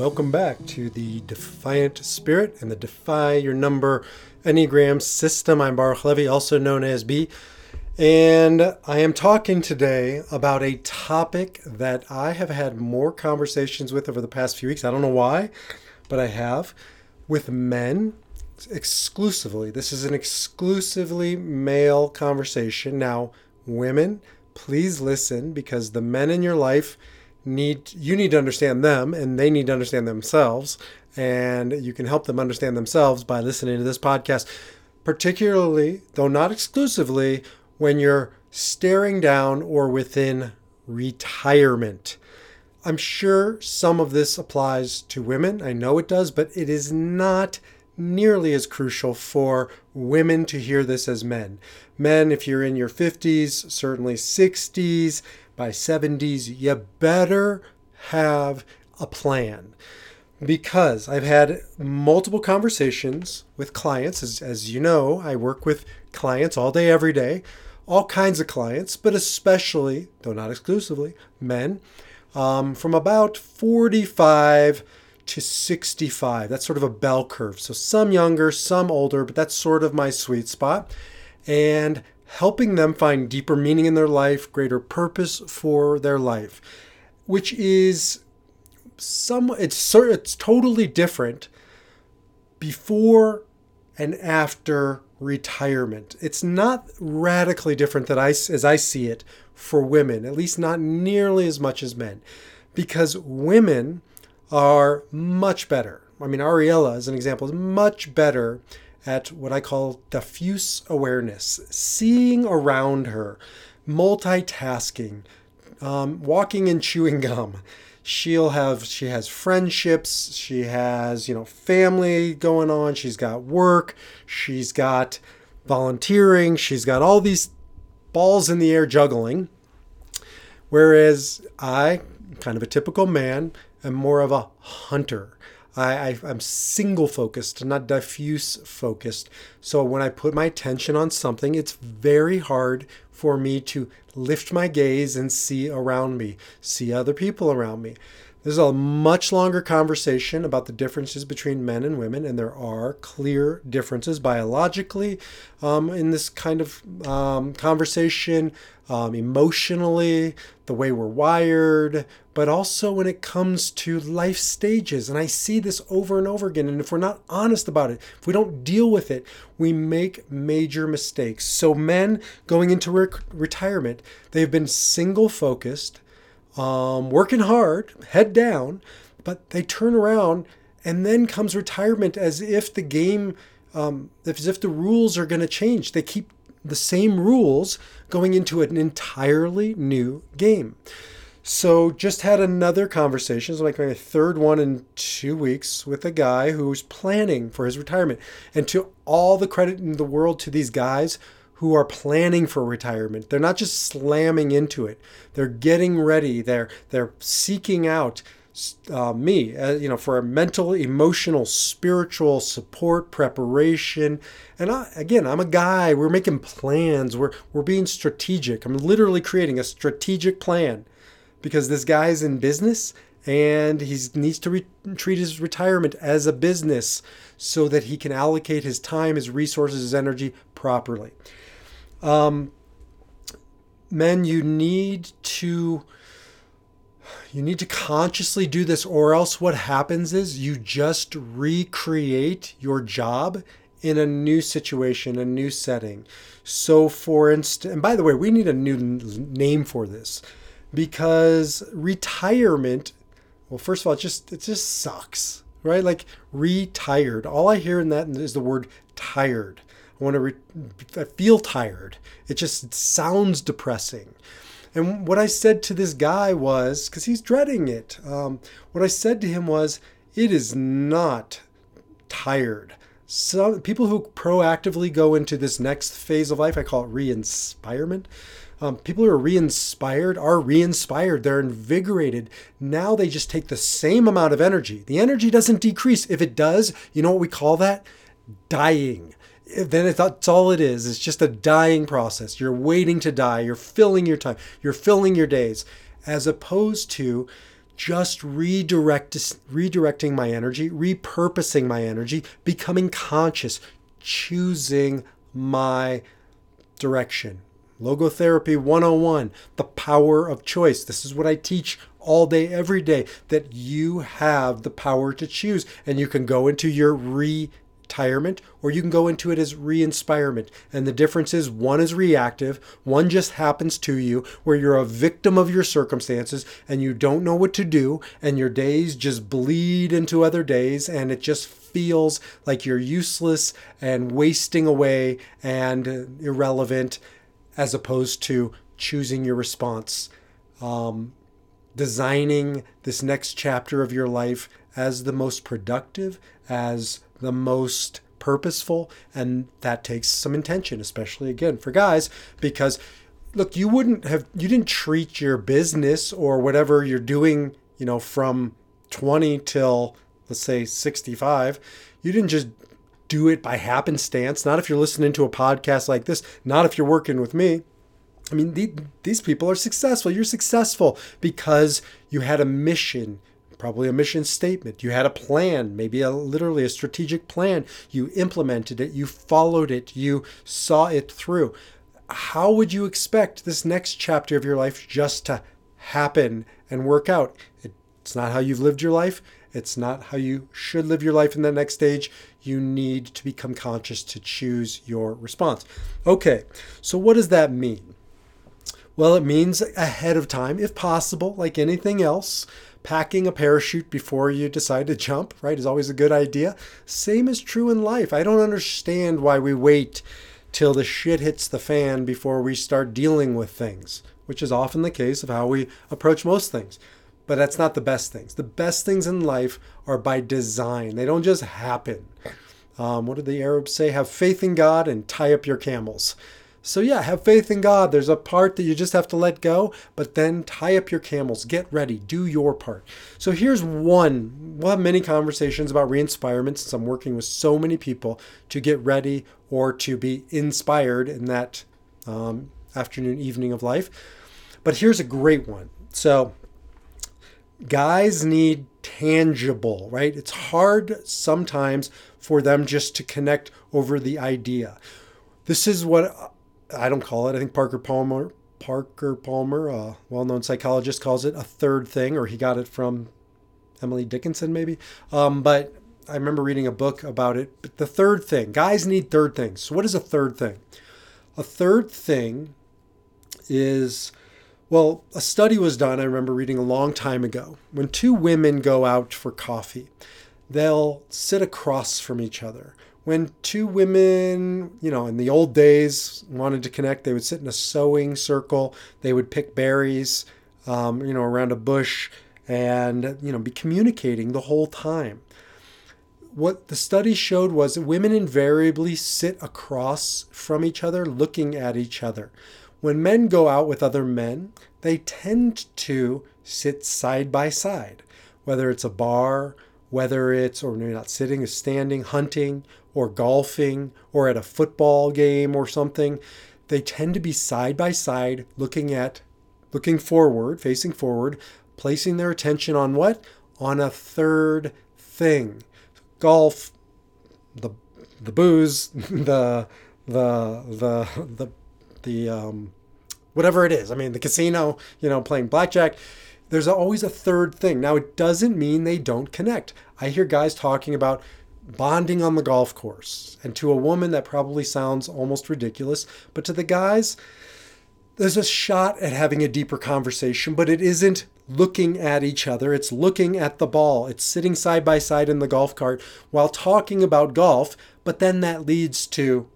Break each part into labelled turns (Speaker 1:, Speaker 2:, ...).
Speaker 1: Welcome back to the Defiant Spirit and the Defy Your Number Enneagram System. I'm Baruch Levy, also known as B. And I am talking today about a topic that I have had more conversations with over the past few weeks. I don't know why, but I have with men exclusively. This is an exclusively male conversation. Now, women, please listen because the men in your life need you need to understand them and they need to understand themselves and you can help them understand themselves by listening to this podcast particularly though not exclusively when you're staring down or within retirement. I'm sure some of this applies to women. I know it does but it is not nearly as crucial for women to hear this as men. Men if you're in your 50s certainly 60s by 70s, you better have a plan. Because I've had multiple conversations with clients. As, as you know, I work with clients all day, every day, all kinds of clients, but especially, though not exclusively, men um, from about 45 to 65. That's sort of a bell curve. So some younger, some older, but that's sort of my sweet spot. And helping them find deeper meaning in their life, greater purpose for their life, which is some it's it's totally different before and after retirement. It's not radically different that I as I see it for women, at least not nearly as much as men, because women are much better. I mean, Ariella, as an example, is much better at what I call diffuse awareness, seeing around her, multitasking, um, walking and chewing gum. She'll have she has friendships, she has you know family going on, she's got work, she's got volunteering, she's got all these balls in the air juggling. Whereas I, kind of a typical man, am more of a hunter. I, I, am single focused, not diffuse focused. So when I put my attention on something, it's very hard for me to lift my gaze and see around me, see other people around me. This is a much longer conversation about the differences between men and women, and there are clear differences biologically um, in this kind of um, conversation, um, emotionally, the way we're wired, but also when it comes to life stages. And I see this over and over again. And if we're not honest about it, if we don't deal with it, we make major mistakes. So, men going into re- retirement, they've been single focused um, working hard, head down, but they turn around and then comes retirement as if the game, um, as if the rules are going to change. They keep the same rules going into an entirely new game. So just had another conversation, so like my third one in two weeks with a guy who's planning for his retirement. And to all the credit in the world to these guys who are planning for retirement. They're not just slamming into it. They're getting ready. They're they're seeking out uh, me, uh, you know, for mental, emotional, spiritual support, preparation. And I, again, I'm a guy. We're making plans. We're we're being strategic. I'm literally creating a strategic plan because this guy's in business and he needs to re- treat his retirement as a business so that he can allocate his time, his resources, his energy properly. Um, men, you need to you need to consciously do this or else what happens is you just recreate your job in a new situation, a new setting. So for instance, and by the way, we need a new name for this because retirement well first of all it just it just sucks right like retired all i hear in that is the word tired I want to re- I feel tired. It just sounds depressing. And what I said to this guy was, because he's dreading it, um, what I said to him was, it is not tired. Some people who proactively go into this next phase of life, I call it re-inspirement. Um, people who are re-inspired are re-inspired. They're invigorated. Now they just take the same amount of energy. The energy doesn't decrease. If it does, you know what we call that? Dying then that's all it is. It's just a dying process. You're waiting to die. You're filling your time. You're filling your days, as opposed to just redirect, redirecting my energy, repurposing my energy, becoming conscious, choosing my direction. Logotherapy 101, the power of choice. This is what I teach all day, every day, that you have the power to choose and you can go into your retirement, or you can go into it as re inspirement. And the difference is one is reactive, one just happens to you, where you're a victim of your circumstances and you don't know what to do, and your days just bleed into other days, and it just feels like you're useless and wasting away and irrelevant, as opposed to choosing your response. Um, designing this next chapter of your life as the most productive, as the most purposeful, and that takes some intention, especially again for guys, because look, you wouldn't have, you didn't treat your business or whatever you're doing, you know, from 20 till let's say 65, you didn't just do it by happenstance. Not if you're listening to a podcast like this, not if you're working with me. I mean, the, these people are successful. You're successful because you had a mission probably a mission statement. You had a plan, maybe a literally a strategic plan. You implemented it, you followed it, you saw it through. How would you expect this next chapter of your life just to happen and work out? It's not how you've lived your life. It's not how you should live your life in the next stage. You need to become conscious to choose your response. Okay, so what does that mean? Well, it means ahead of time, if possible, like anything else packing a parachute before you decide to jump, right, is always a good idea. Same is true in life. I don't understand why we wait till the shit hits the fan before we start dealing with things, which is often the case of how we approach most things. But that's not the best things. The best things in life are by design, they don't just happen. Um, what did the Arabs say? Have faith in God and tie up your camels. So, yeah, have faith in God. There's a part that you just have to let go, but then tie up your camels, get ready, do your part. So, here's one. We'll have many conversations about re inspirement since I'm working with so many people to get ready or to be inspired in that um, afternoon, evening of life. But here's a great one. So, guys need tangible, right? It's hard sometimes for them just to connect over the idea. This is what I don't call it. I think Parker Palmer, Parker Palmer, a well-known psychologist, calls it a third thing, or he got it from Emily Dickinson, maybe. Um, but I remember reading a book about it. But the third thing, guys need third things. So what is a third thing? A third thing is, well, a study was done. I remember reading a long time ago. When two women go out for coffee, they'll sit across from each other when two women, you know, in the old days wanted to connect, they would sit in a sewing circle. They would pick berries, um, you know, around a bush and, you know, be communicating the whole time. What the study showed was that women invariably sit across from each other, looking at each other. When men go out with other men, they tend to sit side by side, whether it's a bar, whether it's, or maybe not sitting, is standing, hunting, or golfing or at a football game or something, they tend to be side by side looking at looking forward, facing forward, placing their attention on what? On a third thing. Golf, the the booze, the the the the the um whatever it is. I mean, the casino, you know, playing blackjack. There's always a third thing. Now, it doesn't mean they don't connect. I hear guys talking about bonding on the golf course. And to a woman, that probably sounds almost ridiculous. But to the guys, there's a shot at having a deeper conversation, but it isn't looking at each other. It's looking at the ball. It's sitting side by side in the golf cart while talking about golf. But then that leads to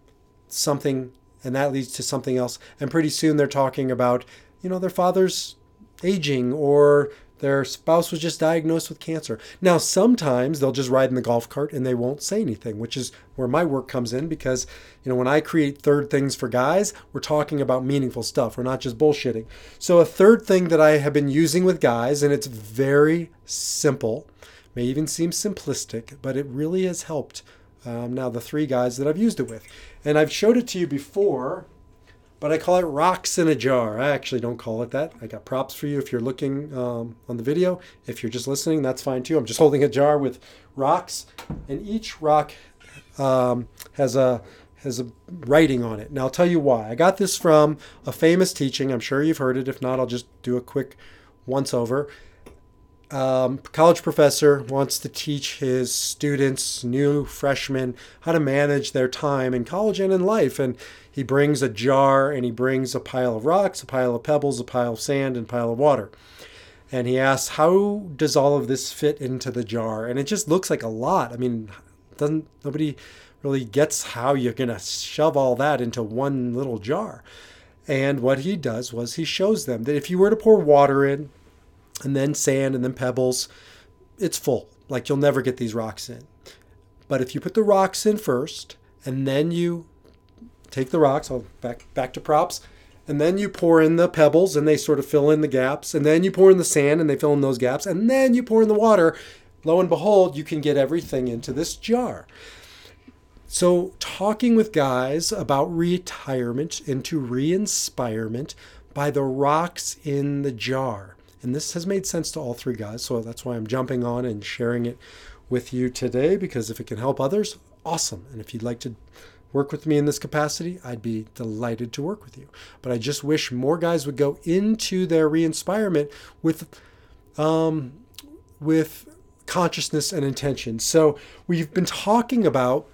Speaker 1: something and that leads to something else. And pretty soon they're talking about, you know, their father's aging or their spouse was just diagnosed with cancer. Now, sometimes they'll just ride in the golf cart and they won't say anything, which is where my work comes in because, you know, when I create third things for guys, we're talking about meaningful stuff. We're not just bullshitting. So, a third thing that I have been using with guys, and it's very simple, may even seem simplistic, but it really has helped um, now the three guys that I've used it with. And I've showed it to you before but I call it rocks in a jar. I actually don't call it that. I got props for you if you're looking um, on the video. If you're just listening, that's fine too. I'm just holding a jar with rocks, and each rock um, has a has a writing on it. Now I'll tell you why. I got this from a famous teaching. I'm sure you've heard it. If not, I'll just do a quick once over um, college professor wants to teach his students, new freshmen, how to manage their time in college and in life. And he brings a jar and he brings a pile of rocks, a pile of pebbles, a pile of sand, and a pile of water. And he asks, How does all of this fit into the jar? And it just looks like a lot. I mean, doesn't nobody really gets how you're going to shove all that into one little jar. And what he does was he shows them that if you were to pour water in, and then sand and then pebbles, it's full. Like you'll never get these rocks in. But if you put the rocks in first and then you take the rocks, I'll back back to props, and then you pour in the pebbles and they sort of fill in the gaps, and then you pour in the sand and they fill in those gaps, and then you pour in the water, lo and behold, you can get everything into this jar. So, talking with guys about retirement into re inspirement by the rocks in the jar. And this has made sense to all three guys. So that's why I'm jumping on and sharing it with you today because if it can help others, awesome. And if you'd like to work with me in this capacity, I'd be delighted to work with you. But I just wish more guys would go into their re-inspirement with um, with consciousness and intention. So we've been talking about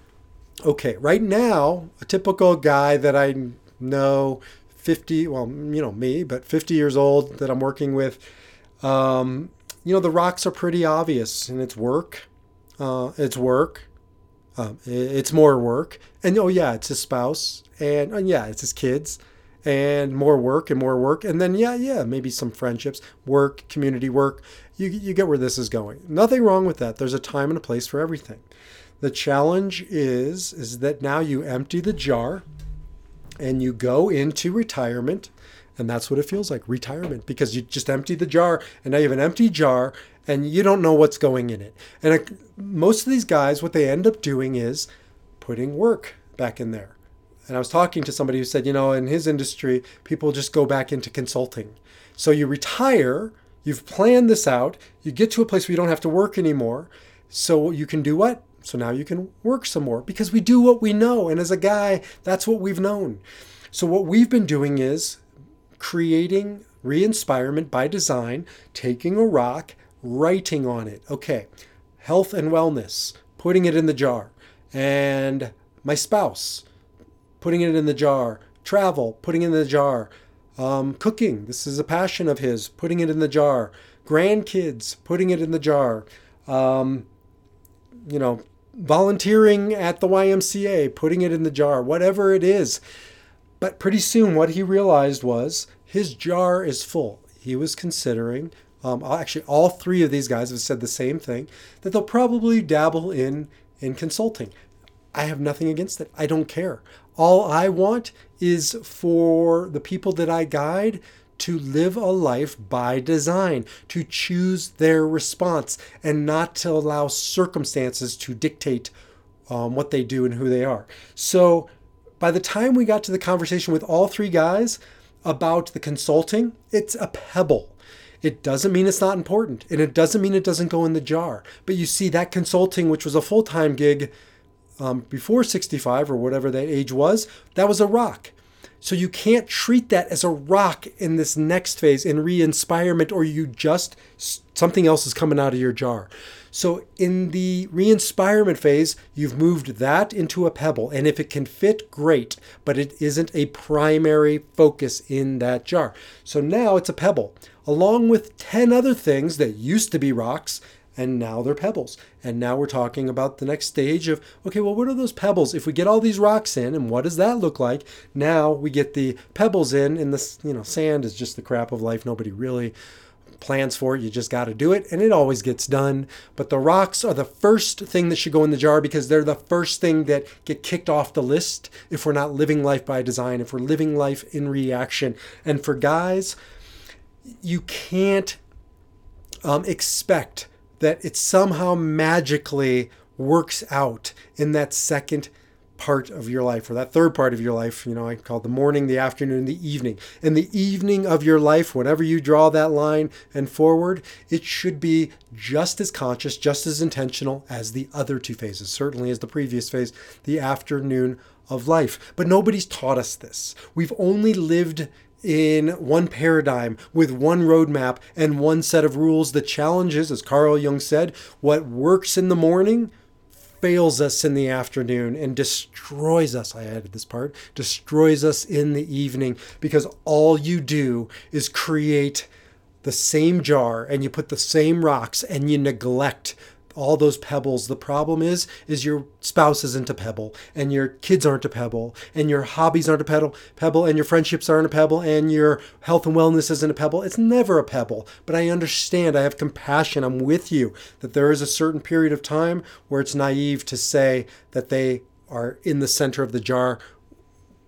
Speaker 1: okay, right now, a typical guy that I know 50, well, you know, me, but 50 years old that I'm working with um, you know, the rocks are pretty obvious, and it's work. Uh, it's work. Um, it's more work, and oh yeah, it's his spouse, and, and yeah, it's his kids, and more work and more work, and then yeah, yeah, maybe some friendships, work, community work. You you get where this is going. Nothing wrong with that. There's a time and a place for everything. The challenge is is that now you empty the jar, and you go into retirement and that's what it feels like retirement because you just empty the jar and now you have an empty jar and you don't know what's going in it. And it, most of these guys, what they end up doing is putting work back in there. And I was talking to somebody who said, you know, in his industry, people just go back into consulting. So you retire, you've planned this out, you get to a place where you don't have to work anymore. So you can do what? So now you can work some more because we do what we know. And as a guy, that's what we've known. So what we've been doing is creating re inspirement by design, taking a rock, writing on it. Okay, health and wellness, putting it in the jar. And my spouse, putting it in the jar. Travel, putting it in the jar. Um, cooking, this is a passion of his, putting it in the jar. Grandkids, putting it in the jar. Um, you know, volunteering at the YMCA, putting it in the jar, whatever it is. But pretty soon, what he realized was his jar is full. He was considering, um, actually, all three of these guys have said the same thing that they'll probably dabble in in consulting. I have nothing against it. I don't care. All I want is for the people that I guide to live a life by design, to choose their response, and not to allow circumstances to dictate um, what they do and who they are. So by the time we got to the conversation with all three guys about the consulting, it's a pebble. It doesn't mean it's not important, and it doesn't mean it doesn't go in the jar. But you see, that consulting, which was a full time gig um, before 65 or whatever that age was, that was a rock. So you can't treat that as a rock in this next phase in re inspirement, or you just something else is coming out of your jar. So in the re-inspirement phase, you've moved that into a pebble. And if it can fit, great, but it isn't a primary focus in that jar. So now it's a pebble, along with 10 other things that used to be rocks, and now they're pebbles. And now we're talking about the next stage of okay, well, what are those pebbles? If we get all these rocks in, and what does that look like? Now we get the pebbles in, and this, you know, sand is just the crap of life. Nobody really plans for it. You just got to do it, and it always gets done. But the rocks are the first thing that should go in the jar because they're the first thing that get kicked off the list if we're not living life by design, if we're living life in reaction. And for guys, you can't um, expect that it somehow magically works out in that second part of your life or that third part of your life you know i call it the morning the afternoon the evening. In the evening of your life whenever you draw that line and forward it should be just as conscious just as intentional as the other two phases. Certainly as the previous phase the afternoon of life. But nobody's taught us this. We've only lived in one paradigm with one roadmap and one set of rules. The challenge is, as Carl Jung said, what works in the morning fails us in the afternoon and destroys us. I added this part destroys us in the evening because all you do is create the same jar and you put the same rocks and you neglect all those pebbles. The problem is, is your spouse isn't a pebble, and your kids aren't a pebble, and your hobbies aren't a pebble, pebble, and your friendships aren't a pebble, and your health and wellness isn't a pebble. It's never a pebble. But I understand. I have compassion. I'm with you that there is a certain period of time where it's naive to say that they are in the center of the jar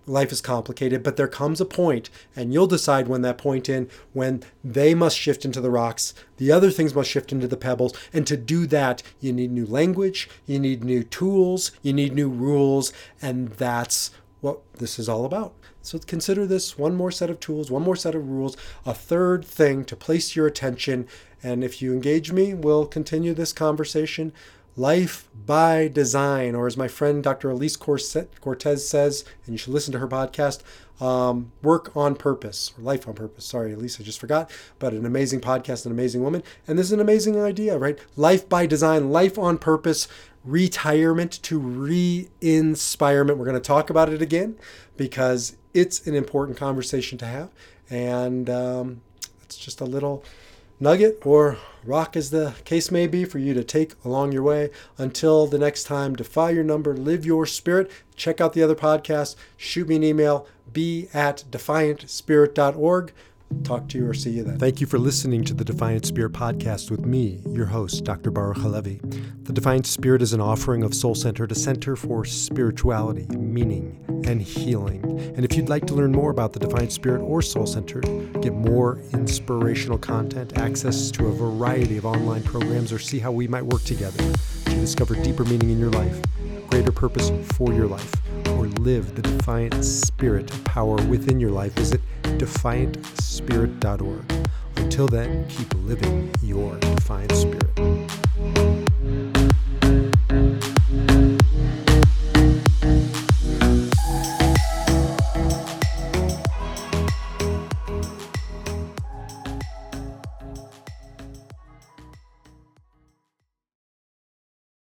Speaker 1: life is complicated, but there comes a point, and you'll decide when that point in, when they must shift into the rocks, the other things must shift into the pebbles. And to do that, you need new language, you need new tools, you need new rules, and that's what this is all about. So consider this one more set of tools, one more set of rules, a third thing to place your attention. And if you engage me, we'll continue this conversation life by design, or as my friend Dr. Elise Cortes says, and you should listen to her podcast, um, work on purpose, or life on purpose. Sorry, Elise, I just forgot, but an amazing podcast, an amazing woman. And this is an amazing idea, right? Life by design, life on purpose, retirement to re inspirement. We're going to talk about it again because it's an important conversation to have. And um, it's just a little nugget or rock as the case may B for you to take along your way. Until the next time, defy your number, live your spirit. Check out the other podcasts. Shoot me an email, be at defiantspirit.org. Talk to you or see you then. Thank you for listening to the Defiant Spirit podcast with me, your host, Dr. Baruch Halevi. The Defiant Spirit is an offering of Soul Center, a center for spirituality, meaning, and healing. And if you'd like to learn more about the Defiant Spirit or Soul Center, get more inspirational content, access to a variety of online programs, or see how we might work together to discover deeper meaning in your life, greater purpose for your life, or live the defiant spirit power within your life, visit defiantspirit.org. Until then, keep living your defiant spirit.